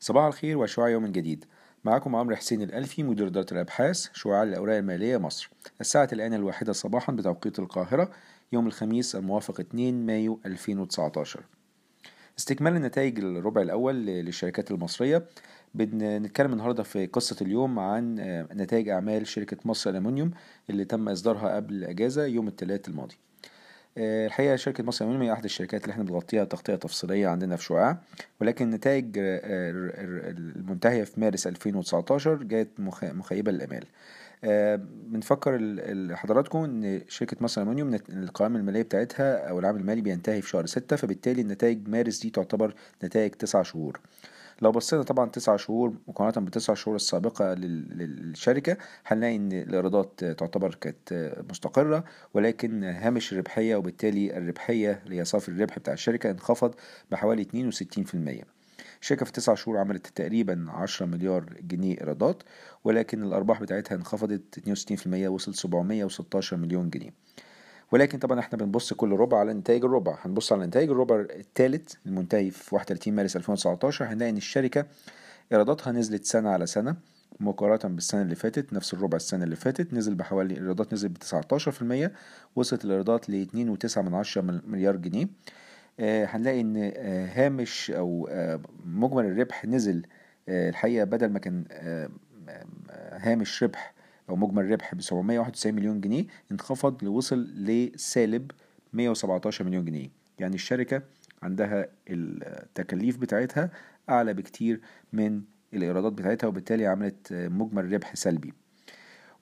صباح الخير وشعاع يوم جديد. معكم عمرو حسين الألفي مدير إدارة الأبحاث شعاع الأوراق المالية مصر. الساعة الآن الواحدة صباحا بتوقيت القاهرة يوم الخميس الموافق 2 مايو 2019 استكمال النتائج الربع الأول للشركات المصرية. بنتكلم النهاردة في قصة اليوم عن نتائج أعمال شركة مصر ألمنيوم اللي تم إصدارها قبل الأجازة يوم الثلاث الماضي. الحقيقة شركة مصر ألمنيوم هي أحد الشركات اللي إحنا بنغطيها تغطية تفصيلية عندنا في شعاع ولكن النتائج المنتهية في مارس 2019 جاءت مخيبة للأمال. بنفكر حضراتكم إن شركة مصر الالومنيوم القوائم المالية بتاعتها أو العام المالي بينتهي في شهر ستة فبالتالي النتائج مارس دي تعتبر نتائج تسعة شهور. لو بصينا طبعا تسعة شهور مقارنة بالتسع شهور السابقة للشركة هنلاقي إن الإيرادات تعتبر كانت مستقرة ولكن هامش الربحية وبالتالي الربحية اللي هي صافي الربح بتاع الشركة انخفض بحوالي 62% الشركة في تسع شهور عملت تقريبا 10 مليار جنيه إيرادات ولكن الأرباح بتاعتها انخفضت 62% وصلت 716 مليون جنيه. ولكن طبعا إحنا بنبص كل ربع على نتائج الربع. هنبص على نتائج الربع الثالث المنتهي في 31 مارس 2019 هنلاقي إن الشركة إيراداتها نزلت سنة على سنة مقارنة بالسنة اللي فاتت نفس الربع السنة اللي فاتت نزل بحوالي الإيرادات نزل ب 19% وصلت الإيرادات ل 2.9 مليار جنيه. آه هنلاقي إن آه هامش أو آه مجمل الربح نزل الحقيقة بدل ما كان هامش ربح أو مجمل ربح ب 791 مليون جنيه انخفض لوصل لسالب 117 مليون جنيه. يعني الشركة عندها التكاليف بتاعتها أعلى بكتير من الإيرادات بتاعتها وبالتالي عملت مجمل ربح سلبي.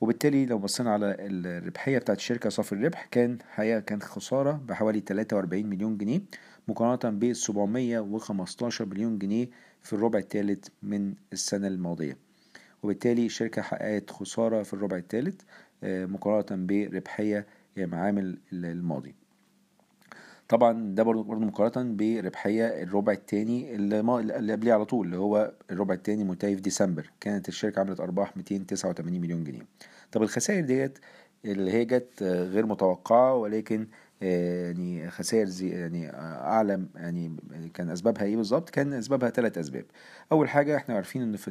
وبالتالي لو بصينا على الربحية بتاعت الشركة صافي الربح كان حقيقة كان خسارة بحوالي 43 مليون جنيه مقارنة ب 715 مليون جنيه في الربع الثالث من السنة الماضية. وبالتالي الشركة حققت خسارة في الربع الثالث مقارنة بربحية معامل الماضي. طبعا ده برضه برضه مقارنة بربحية الربع الثاني اللي, قبليه على طول اللي هو الربع الثاني منتهي في ديسمبر. كانت الشركة عملت أرباح 289 مليون جنيه. طب الخسائر ديت اللي هي جت غير متوقعة ولكن يعني خسائر زي يعني اعلى يعني كان أسبابها إيه بالظبط؟ كان أسبابها ثلاث أسباب. أول حاجة إحنا عارفين إن في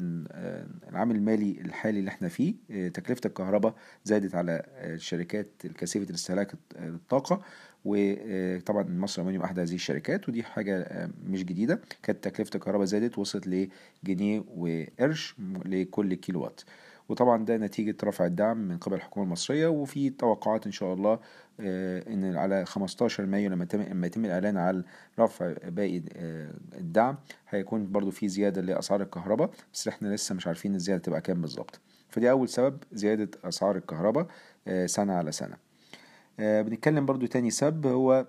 العام المالي الحالي اللي إحنا فيه تكلفة الكهرباء زادت على الشركات الكثيفه الاستهلاك الطاقة وطبعا مصر الالومنيوم احد هذه الشركات ودي حاجة مش جديدة. كانت تكلفة الكهرباء زادت وصلت لجنيه وقرش لكل كيلو وات وطبعا ده نتيجة رفع الدعم من قبل الحكومة المصرية وفي توقعات إن شاء الله إن على 15 مايو لما يتم لما يتم الإعلان على رفع باقي الدعم هيكون برضو في زيادة لأسعار الكهرباء بس إحنا لسه مش عارفين الزيادة تبقى كام بالظبط. فدي أول سبب زيادة أسعار الكهرباء سنة على سنة. بنتكلم برضو تاني سبب هو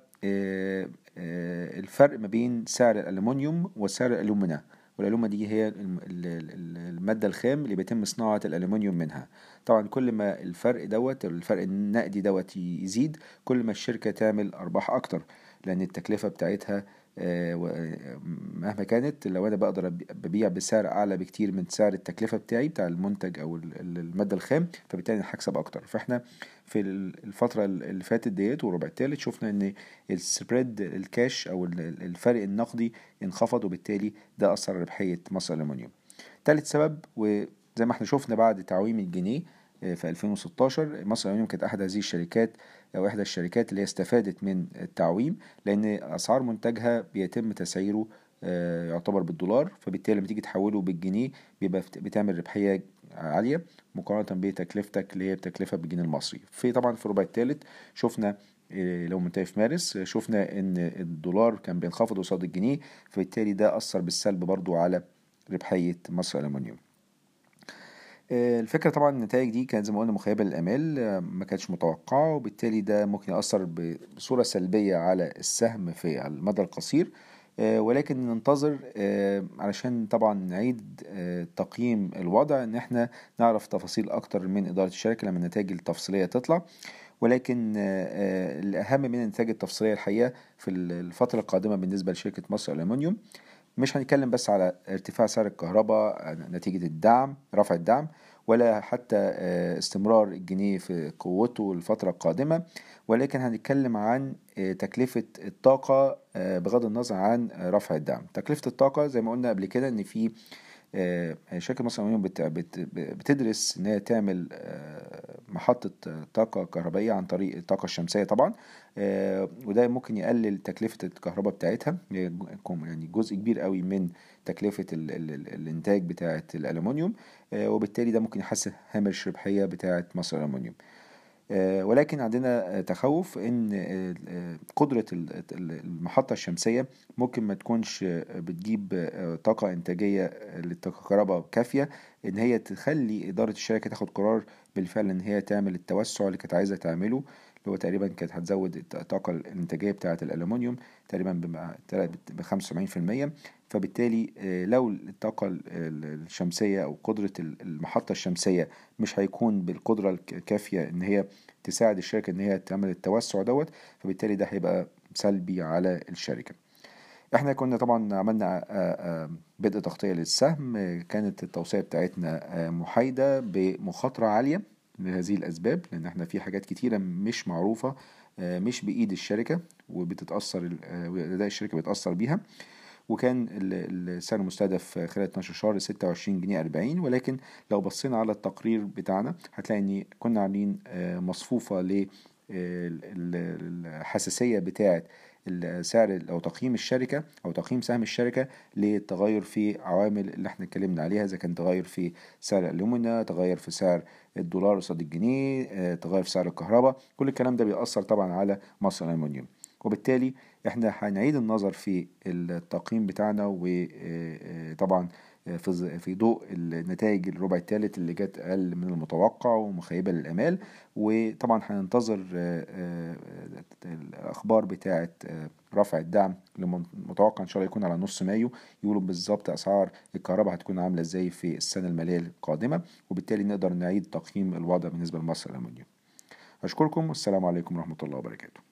الفرق ما بين سعر الألمنيوم وسعر الألومنا والألومة دي هي المادة الخام اللي بيتم صناعة الألومنيوم منها. طبعا كل ما الفرق دوت الفرق النقدي دوت يزيد كل ما الشركة تعمل أرباح أكتر لأن التكلفة بتاعتها مهما كانت لو أنا بقدر ببيع بسعر أعلى بكتير من سعر التكلفة بتاعي بتاع المنتج أو المادة الخام فبالتالي هكسب أكتر. فإحنا في الفترة اللي فاتت ديت والربع التالت شفنا إن السبريد الكاش أو الفرق النقدي انخفض وبالتالي ده أثر ربحية مصر الألمنيوم تالت سبب وزي ما إحنا شفنا بعد تعويم الجنيه في 2016 مصر الألمنيوم كانت أحد هذه الشركات أو إحدى الشركات اللي استفادت من التعويم لأن أسعار منتجها بيتم تسعيره يعتبر بالدولار فبالتالي لما تيجي تحوله بالجنيه بيبقى بتعمل ربحية عالية مقارنة بتكلفتك اللي هي بتكلفة بالجنيه المصري. في طبعا في الربع الثالث شفنا لو منتهي في مارس شفنا إن الدولار كان بينخفض قصاد الجنيه فبالتالي ده أثر بالسلب برضو على ربحية مصر الألمنيوم الفكرة طبعا النتائج دي كانت زي ما قلنا مخيبة للآمال ما كانتش متوقعة وبالتالي ده ممكن يأثر بصورة سلبية على السهم في المدى القصير. ولكن ننتظر علشان طبعا نعيد تقييم الوضع إن إحنا نعرف تفاصيل أكتر من إدارة الشركة لما النتائج التفصيلية تطلع. ولكن الأهم من النتائج التفصيلية الحقيقة في الفترة القادمة بالنسبة لشركة مصر الألمنيوم مش هنتكلم بس على ارتفاع سعر الكهرباء نتيجة الدعم رفع الدعم ولا حتى استمرار الجنيه في قوته الفترة القادمة ولكن هنتكلم عن تكلفة الطاقة بغض النظر عن رفع الدعم. تكلفة الطاقة زي ما قلنا قبل كده إن في شركة مصر الألمنيوم بتدرس إن هي تعمل محطة طاقة كهربائية عن طريق الطاقة الشمسية طبعا وده ممكن يقلل تكلفة الكهرباء بتاعتها. يعني جزء كبير قوي من تكلفة ال ال ال الإنتاج بتاعة الألمنيوم وبالتالي ده ممكن يحسن هامش الربحية بتاعة مصر الألمنيوم. ولكن عندنا تخوف إن قدرة المحطة الشمسية ممكن ما تكونش بتجيب طاقة إنتاجية للكهرباء كافية إن هي تخلي إدارة الشركة تاخد قرار بالفعل إن هي تعمل التوسع اللي كانت عايزة تعمله. اللي هو تقريبا كانت هتزود الطاقة الإنتاجية بتاعة الألمنيوم تقريبا ب 75% فبالتالي لو الطاقة الشمسية أو قدرة المحطة الشمسية مش هيكون بالقدرة الكافية إن هي تساعد الشركة إن هي تعمل التوسع دوت فبالتالي ده هيبقى سلبي على الشركة. إحنا كنا طبعا عملنا بدء تغطية للسهم. كانت التوصية بتاعتنا محايدة بمخاطرة عالية. لهذه الأسباب لأن إحنا في حاجات كتيرة مش معروفة مش بإيد الشركة وبتتأثر أداء الشركة بيتأثر بيها. وكان السعر المستهدف خلال 12 شهر 26 جنيه 40 ولكن لو بصينا على التقرير بتاعنا هتلاقي إن كنا عاملين مصفوفة للحساسية بتاعة سعر أو تقييم الشركة أو تقييم سهم الشركة للتغير في عوامل اللي إحنا اتكلمنا عليها إذا كان تغير في سعر الالومنا تغير في سعر الدولار قصاد الجنيه تغير في سعر الكهرباء كل الكلام ده بيأثر طبعا على مصر الألمنيوم وبالتالي إحنا هنعيد النظر في التقييم بتاعنا وطبعا في في ضوء النتائج الربع الثالث اللي جت أقل من المتوقع ومخيبة للأمال. وطبعا هننتظر الأخبار بتاعة رفع الدعم اللي متوقع إن شاء الله يكون على نص مايو. يقولوا بالظبط أسعار الكهرباء هتكون عاملة إزاي في السنة المالية القادمة. وبالتالي نقدر نعيد تقييم الوضع بالنسبة لمصر الالمنيوم أشكركم. والسلام عليكم ورحمة الله وبركاته.